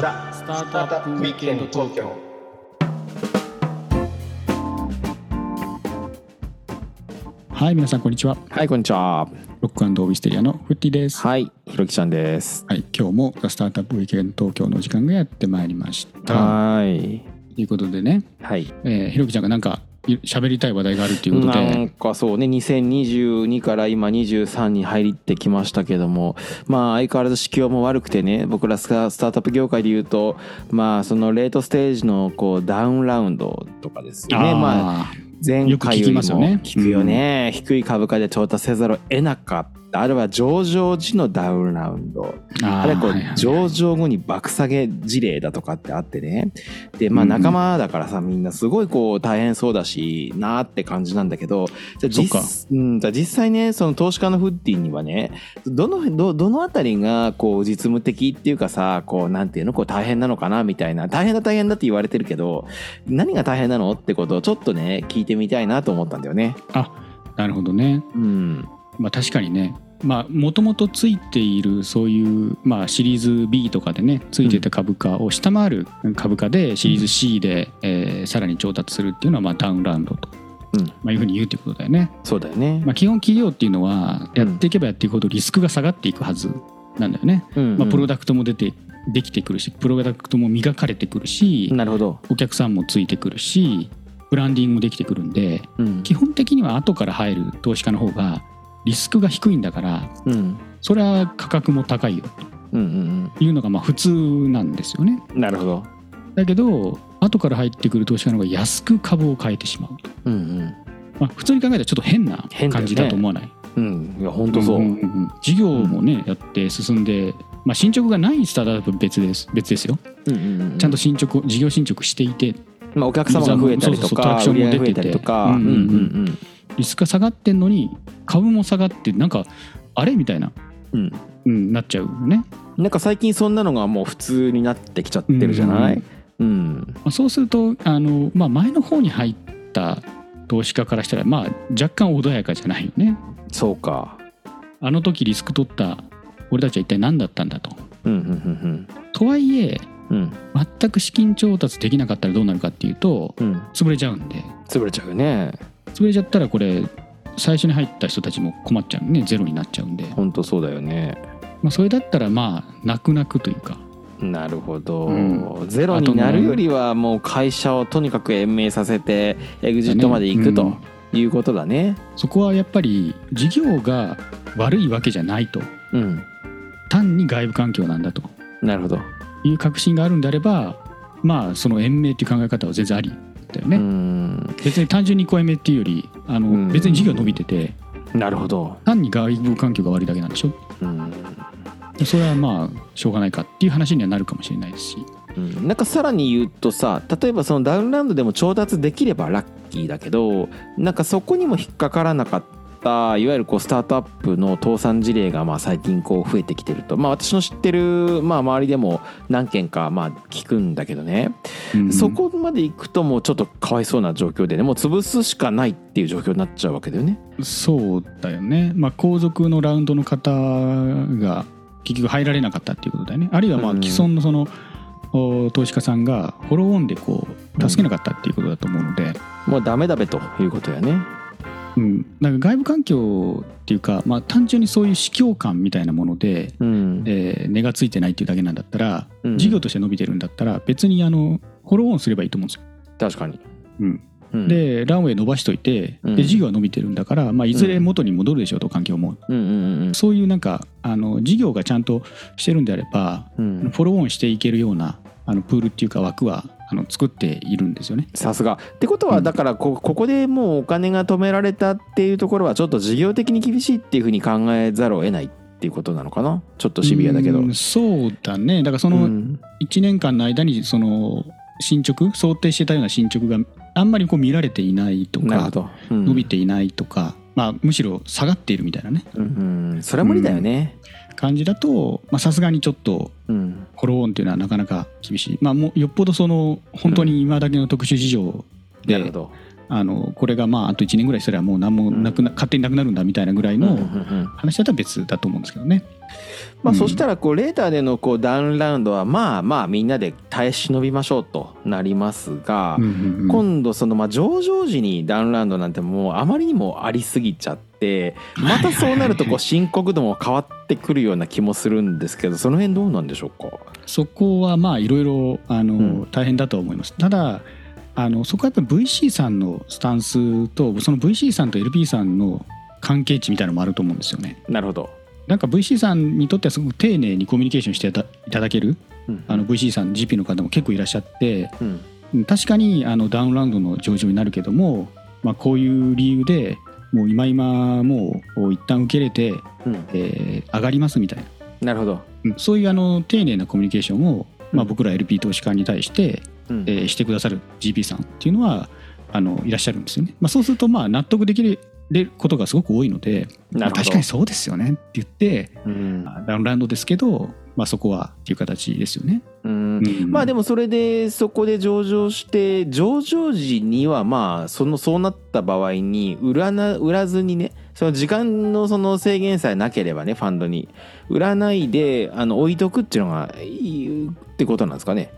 ザ・スタートアップウィークエンド東京はい皆さんこんにちははい、こんにちは。ロックオービステリアのフッティですははい、ひろきちゃんです。い今日もザスタートアップウィークエンド東京の時間がやってまいりましたはい。ということでね、はい。えー、ひろきちゃんがなんかい喋りたい話題があるということなでんかそうね、2022から今23に入ってきましたけども、まあ相変わらず市況も悪くてね、僕らスタートアップ業界で言うと、まあそのレートステージのこうダウンラウンドとかですよね。まああ前回よりも聞きますよね。聞くよね、低い株価で調達せざるを得なかったあるいは上場時のダウンラウンド。ーああれこうはいはい上場後に爆下げ事例だとかってあってね。でまあうん仲間だからさみんなすごいこう大変そうだしなーって感じなんだけどじゃ実うんじゃあ実際ねその投資家のフッディにはねどのどどのあたりがこう実務的っていうかさこうなんていうのこう大変なのかなみたいな大変だ大変だって言われてるけど何が大変なのってことをちょっとね聞いてみたいなと思ったんだよね。あなるほどね。うん。まあ確かにねまあもともとついているそういう、まあ、シリーズ B とかでねついてた株価を下回る株価でシリーズ C で、えーさらに調達するっていうのはまあダウンラウンドと、うんまあ、いうふうに言うっていうことだよね。そうだよね。まあ、基本企業っていうのはうんやっていけばやっていくほどリスクが下がっていくはずなんだよね。うんまあ、プロダクトも出てできてくるしプロダクトも磨かれてくるしなるほど。お客さんもついてくるしブランディングもできてくるんでうん基本的には後から入る投資家の方がリスクが低いんだからうん。それは価格も高いよと。いうのがまあ普通なんですよね。うん。なるほど。だけど後から入ってくる投資家の方が安く株を買えてしまうと。うんうん。まあ、普通に考えたらちょっと変な感じだと思わない？うん、いや本当そう。んんん事業もね、やって進んで、まあ、進捗がないスタートアップは別です別ですよ、うんうんうんちゃんと進捗事業進捗していて。まあお客様が増えたりとそうそうそうトラクかションも出てて。とか、うんうんうんうんリスクが下がってんのに株も下がってなんかあれみたいな、うん。うん、なっちゃうよね、なんか最近そんなのがもう普通になってきちゃってるじゃない？うん。まあ、そうするとあの、まあ、前の方に入った投資家からしたら、まあ、若干穏やかじゃないよね。そうか。あの時リスク取った俺たちは一体何だったんだと。うんうんとはいえうん。うん全く資金調達できなかったらどうなるかっていうとうん。潰れちゃうんで。潰れちゃうよね。潰れちゃったらこれ最初に入った人たちも困っちゃうね。ゼロになっちゃうんで、本当そうだよね。まあ、それだったらまあ泣く泣くというか。なるほど、うん。ゼロになるよりはもう会社をとにかく延命させてエグジットまで行くとうん。いうことだね。そこはやっぱり事業が悪いわけじゃないと。うん、単に外部環境なんだと。なるほど。いう確信があるんであればまあその延命っていう考え方は全然ありだよね、うん別に単純にこう延命っていうよりあの、うん。別に事業伸びててなるほど。単に外部環境が悪いだけなんでしょ？うん。それはまあしょうがないかっていう話にはなるかもしれないですし。うん。なんかさらに言うとさ例えばそのダウンラウンドでも調達できればラッキーだけどなんかそこにも引っかからなかったいわゆるこうスタートアップの倒産事例がまあ最近こう増えてきてると。まあ私の知ってるまあ周りでも何件かまあ聞くんだけどね、うんそこまで行くともうちょっとかわいそうな状況でね。もう潰すしかないっていう状況になっちゃうわけだよね。そうだよね、まあ、後続のラウンドの方が結局入られなかったっていうことだよね。あるいはまあうん既存のその、お投資家さんがフォローオンでこう助けなかったっていうことだと思うので、もうダメだべということやね。うん、なんか外部環境っていうか、まあ、単純にそういう市況感みたいなもので、うん。えー値がついてないっていうだけなんだったら、うん。事業として伸びてるんだったら別にあのフォローオンすればいいと思うんですよ。確かに。うん、うん、でランウェイ伸ばしといて、うん。で事業は伸びてるんだから、まあ、いずれ元に戻るでしょうと環境も。そういうなんかあの事業がちゃんとしてるんであれば、フォローオンしていけるようなあのプールっていうか枠はあの作っているんですよね。さすが。ってことはうんだからこここでもうお金が止められたっていうところはちょっと事業的に厳しいっていうふうに考えざるを得ないっていうことなのかな？ちょっとシビアだけど。うんそうだねだからそうのん1年間の間にその進捗想定してたような進捗があんまりこう見られていないとか伸びていないとか、まあ、むしろ下がっているみたいなね。うんうん。それは無理だよね。感じだとまあさすがにちょっとうん。フォローオンっていうのはなかなか厳しい。まあもうよっぽどその本当に今だけの特殊事情でなるほど。あのこれがまああと1年ぐらいしたらもう何もなくな、勝手になくなるんだみたいなぐらいのうんうんうん話だったら別だと思うんですけどね。まあ、うん。そしたらこうレーターでのこうダウンラウンドはまあまあみんなで耐え忍びましょうとなりますが、うんうんうん。今度そのまあ上場時にダウンラウンドなんてもうあまりにもありすぎちゃってまたそうなるとこう深刻度も変わってくるような気もするんですけどその辺どうなんでしょうか？そこはまあいろいろ大変だとは思います。ただあのそこはやっぱり VC さんのスタンスとその VC さんと LP さんの関係値みたいなのもあると思うんですよね。なるほど、なんか VC さんにとってはすごく丁寧にコミュニケーションしていただけるうん。あの VC さん GP の方も結構いらっしゃってうん。うん確かにあのダウンラウンドの上場になるけども、まあ、こういう理由でもう今今もう一旦受け入れて、うん。えー上がりますみたいな、なるほど、うん。そういうあの丁寧なコミュニケーションを、まあ、うん。僕ら LP 投資家に対して、うんえーしてくださる GP さんっていうのはあのいらっしゃるんですよね。まあ、そうするとまあ納得できることがすごく多いので、まあ確かにそうですよねって言ってうんダウンラウンドですけど、まあ、そこはっていう形ですよね。うんうんまあでもそれでそこで上場して上場時にはまあそのそうなった場合に売らな売らずにねその時間のその制限さえなければねファンドに売らないであの置いとくっていうのがいいってことなんですかね。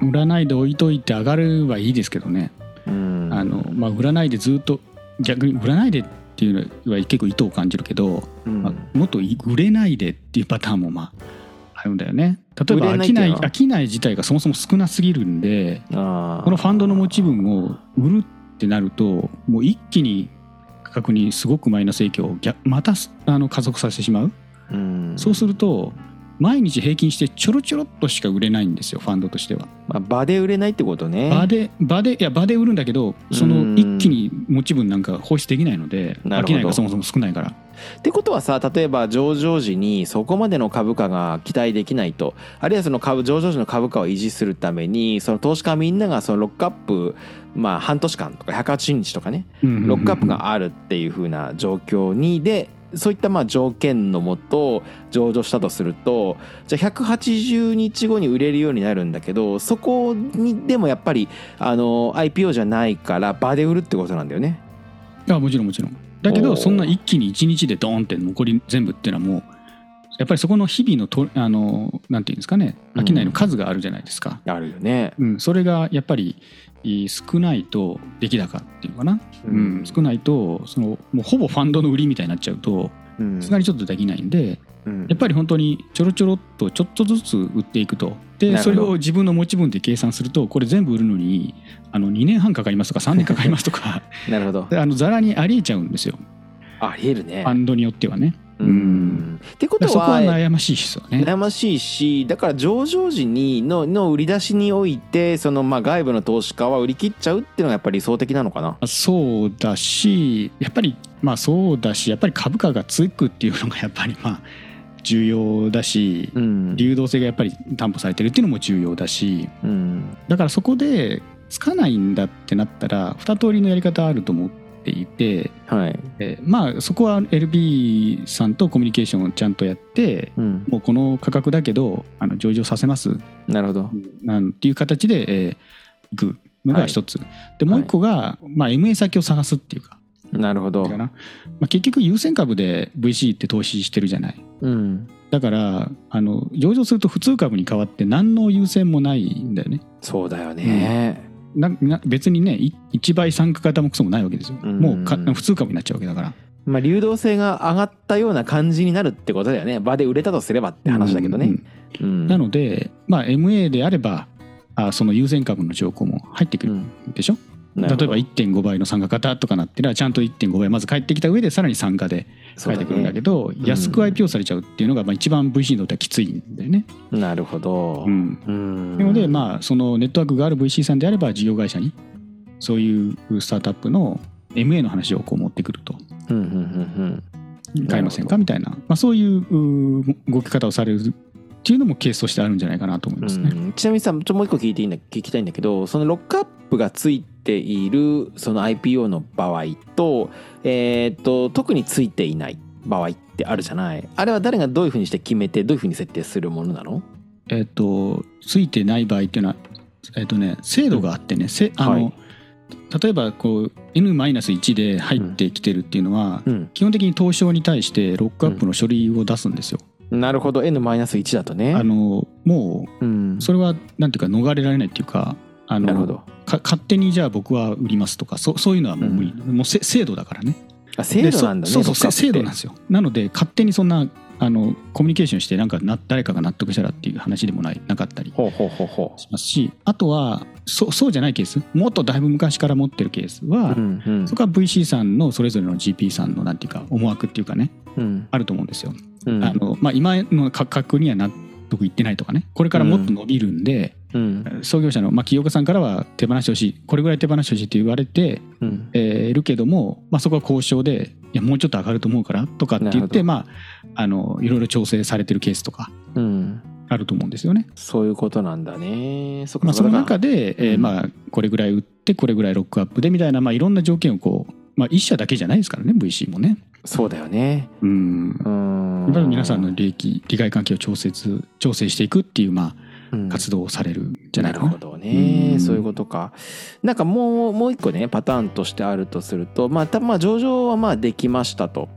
売らないで置いといて上がるはいいですけどね。うん。あのまあ、売らないでずっと逆に売らないでっていうのは結構意図を感じるけど、うん。まあもっとい売れないでっていうパターンもまああるんだよね。例えば商い商い自体がそもそも少なすぎるんでこのファンドの持ち分を売るってなるともう一気に価格にすごくマイナス影響を逆またあの加速させてしまう、うん。そうすると毎日平均してちょろちょろっとしか売れないんですよファンドとしては。まあ、場で売れないってことね。場で場でいや場で売るんだけどそうん。の一気に持ち分なんか放出できないので商いがそもそも少ないから。ってことはさ例えば上場時にそこまでの株価が期待できないと。あるいはその株上場時の株価を維持するためにその投資家みんながそのロックアップまあ半年間とか180日とかね。ロックアップがあるっていう風な状況にでそういったまあ条件のもと上場したとするとじゃあ180日後に売れるようになるんだけどそこにでもやっぱりあの IPO じゃないから場で売るってことなんだよね。いやもちろんもちろんだけどそんな一気に1日でドーンって残り全部っていうのはもうやっぱりそこの日々のとあのなんていうんですかねうん商いの数があるじゃないですか、あるよね。うんそれがやっぱり少ないと出来高っていうかな、うん。少ないとそのもうほぼファンドの売りみたいになっちゃうとうん。さすがにちょっとできないんで、うん。やっぱり本当にちょろちょろっとちょっとずつ売っていくと。なでそれを自分の持ち分で計算するとこれ全部売るのにあの2年半かかりますとか 3年かかりますとか。なるほど。あのざらにありえちゃうんですよ。ありえるね。ファ。ンドによってはね。うん。ってことだからそこはは悩ましいですよね。悩ましいしだから上場時にのの売り出しにおいてそのまあ外部の投資家は売り切っちゃうっていうのがやっぱり理想的なのかな。そうだしやっぱりまあそうだしやっぱり株価がつくっていうのがやっぱりまあ重要だしうん流動性がやっぱり担保されてるっていうのも重要だしうんだからそこでつかないんだってなったら二通りのやり方あると思っていて、はい。えーまあそこは LB さんとコミュニケーションをちゃんとやってうん。もうこの価格だけどあの上場させますなるほど。なんていう形で、えーいくのが一つ、でもう一個が、まあ、MA 先を探すっていうかなるほどまあ、結局優先株で VC って投資してるじゃないうん。だからあの上場すると普通株に代わって何の優先もないんだよねそうだよね。なな別にねい一倍参加型もクソもないわけですよ、うんもうか普通株になっちゃうわけだからまあ流動性が上がったような感じになるってことだよね。場で売れたとすればって話だけどね。うんうん。なので、まあ、MA であればあその優先株の条項も入ってくるうんでしょ、例えば1.5倍の参加型とかなってらちゃんと1.5倍まず返ってきた上でさらに参加で返ってくるんだけね。ど、ん安く IPO されちゃうっていうのがまあ一番 VC にとってはきついんだよね。なるほどう。ん、うん。なのでまあそのネットワークがある VC さんであれば事業会社にそういうスタートアップの MA の話をこう持ってくるとうんうんうんうん。買いませんかみたいな、まあ、そういう動き方をされるっていうのもケースとしてあるんじゃないかなと思いますね。うんちなみにさちょもう一個聞いていいんだ聞きたいんだけどそのロックアップがついているその IPO の場合と,、えー、と特についていない場合ってあるじゃない？あれは誰がどういうふうにして決めてどういうふうに設定するものなの？えっ、とついてない場合っていうのはえっ、とね制度があってね、せあの、はい。例えばこう N-1 で入ってきてるっていうのは、うん。基本的に東証に対してロックアップの書類を出すんですよ。なるほど。N-1 だとね。あのもうん。うそれはなんていうか逃れられないっていうかあのなるほど。か勝手にじゃあ僕は売りますとかそそういうのはもう無理、もうせ制度だからね。あ制度なんだねでそそうそう制度なんですよ。なので勝手にそんなあのコミュニケーションしてなんかな誰かが納得したらっていう話でもないなかったりほうほうほうほしますしあとはそそうじゃないケース。もっとだいぶ昔から持ってるケースは、ううんうん。そこは VC さんのそれぞれの GP さんのなんていうか思惑っていうかねうん。あると思うんですよ。うん。あのまあ、今の価格には納得いってないとかね。これからもっと伸びるんで、うん。創業者の、まあ、起業家さんからは手放してほしい。これぐらい手放してほしいって言われて、うん。えーいるけども、まあ、そこは交渉でいやもうちょっと上がると思うからとかって言ってなまああのいろいろ調整されてるケースとかうん。あると思うんですよね。そういうことなんだね。そまあ、その中で、えーうん。まあ、これぐらい売ってこれぐらいロックアップでみたいな、まあ、いろんな条件をこう、まあ、一社だけじゃないですからね VC もね。そうだよね。うん。うん。やっぱり皆さんの利益利害関係を調節調整していくっていう、まうん。あ、活動をされるんじゃないかな。るほどね、うん。そういうことか。なんかもうもう一個ねパターンとしてあるとするとまあたまあ上場はまあできましたと。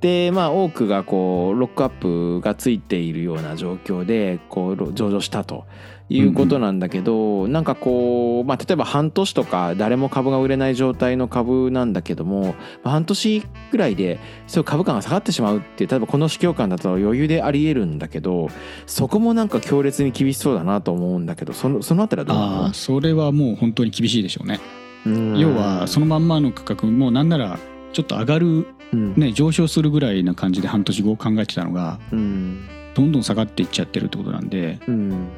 でまあ多くがこうロックアップがついているような状況でこう上場したということなんだけど、なんかこう、まあ、例えば半年とか誰も株が売れない状態の株なんだけども、まあ半年ぐらいでそう株価が下がってしまうって例えばこの市況感だと余裕でありえるんだけどそこもなんか強烈に厳しそうだなと思うんだけどそのそのあたりはどう？なのああそれはもう本当に厳しいでしょうね。うん。要はそのまんまの価格もうなんならちょっと上がる、うん。ね、上昇するぐらいな感じで半年後考えてたのがうん。どんどん下がっていっちゃってるってことなんでうん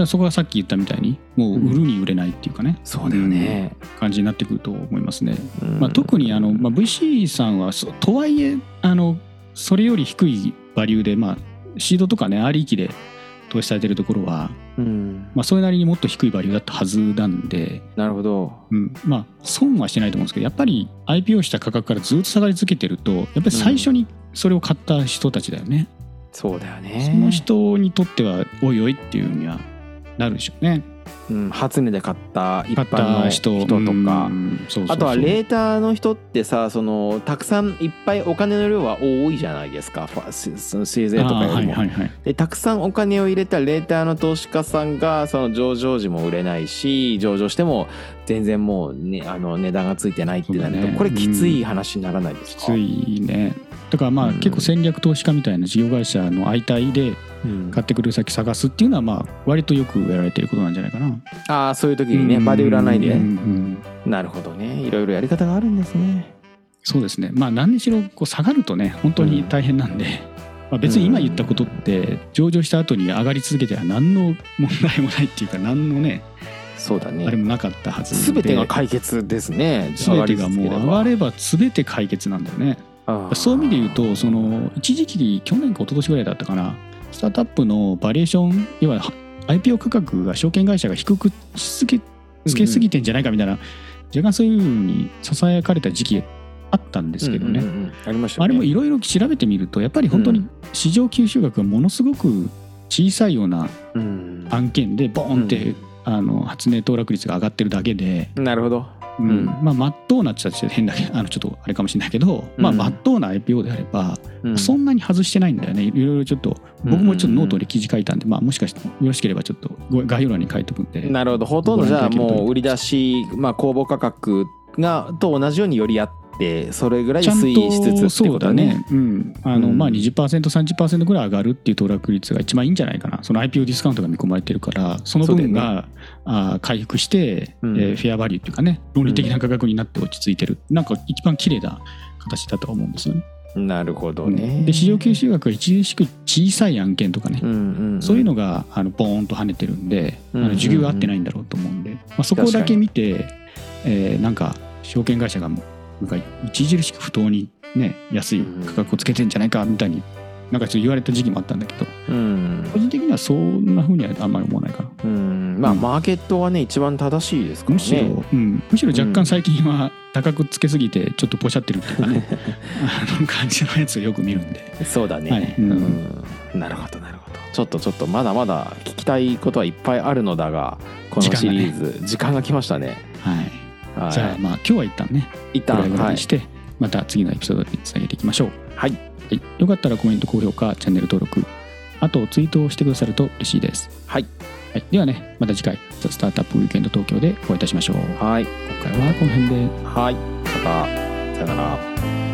らそこがさっき言ったみたいにもう売るに売れないっていうかね、そうだよね、うん感じになってくると思いますね。うん。まあ、特にあの、まあ、VC さんはそとはいえあのそれより低いバリューで、まあ、シードとかねアーリー期で投資されてるところは、うん。まあ、それなりにもっと低いバリューだったはずなんで、なるほど。うん。まあ、損はしてないと思うんですけどやっぱり IPO した価格からずっと下がり続けてるとやっぱり最初にそれを買った人たちだよね、そうだよね。その人にとってはおいおいっていうにはなるでしょうね。うん、初値で買った一般のた人人とか。あとはレーターの人ってさそのたくさんいっぱいお金の量は多いじゃないですか。ファシその CZ とかよりも。いはいはい。でたくさんお金を入れたレーターの投資家さんがその上場時も売れないし上場しても全然もう、ね、あの値段がついてないってなると、ね。これきつい話にならないですか、きついねだからまあうん。結構戦略投資家みたいな事業会社の相対でうん。買ってくる先探すっていうのはまあ割とよくやられてることなんじゃないかな。ああそういう時にね場で売らないで、うんうん。なるほどね。いろいろやり方があるんですね。そうですね。まあ何にしろこう下がるとね本当に大変なんで、まあ、別に今言ったことって上場した後に上がり続けては何の問題もないっていうか何のねそうだあれねもなかったはずで。全てが解決ですね。全てがもう上がれれば全て解決なんだよね。そういう意味で言うとその一時期去年か一昨年ぐらいだったかな。スタートアップのバリエーション要は IPO 価格が証券会社が低くしつけつけすぎてんじゃないかみたいな、若干そういうふうにささやかれた時期あったんですけどね、うんうんうんありましたよね。あれもいろいろ調べてみるとやっぱり本当に市場吸収額がものすごく小さいようなうん案件でボーンって、うんあの初値騰落率が上がってるだけで、なるほどうん。うん。まあ真っ当なって言ったら変だけどあのちょっとあれかもしれないけど、まあうん真っ当な IPO であれば、うん。そんなに外してないんだよね。いろいろちょっと僕もちょっとノートで記事書いたんで、まあ、もしかしてよろしければちょっとご概要欄に書いておくんで。なるほど。ほとんどじゃあもう売り出し、まあ、公募価格がと同じように寄り合ってそれぐらい推移しつつってそうだことだね。ね、うん。あのうんまあ、20%30% ぐらい上がるっていう騰落率が一番いいんじゃないかな。その IPO ディスカウントが見込まれてるからその分が、あー回復して、うん。えーフェアバリューっていうかね論理的な価格になって落ち着いてる、なんか一番綺麗な形だとは思うんですよね。なるほどうん。ねで市場吸収額が著しく小さい案件とかね、うんうんうん。そういうのがあのボーンと跳ねてるんで、うんあの需給が合ってないんだろうと思うんで、まあ、そこだけ見て、えーなんか証券会社がなんか著しく不当に、ね、安い価格をつけてんじゃないかみたいになんかちょっと言われた時期もあったんだけどうん。個人的にはそんな風にはあんまり思わないかな。うん。まあうん。マーケットはね一番正しいですからね。むしろ、うん、むしろ若干最近は高くつけすぎてちょっとポシャってるっていうかね あの感じのやつをよく見るんで。そうだね、はい。うん。うん。なるほどなるほど。ちょっとちょっとまだまだ聞きたいことはいっぱいあるのだがこのシリーズ時間が来ましたね。はいはい。じゃあまあ今日は一旦ね一これぐら旦はいいにして、また次のエピソードにつなげていきましょう。はい。はい、よかったらコメント高評価チャンネル登録。あとツイートをしてくださると嬉しいです。はい。はい、ではねまた次回「ザ・スタートアップウィークエンド東京」でお会いいたしましょう。はい。今回はこの辺で。はい。また。さよなら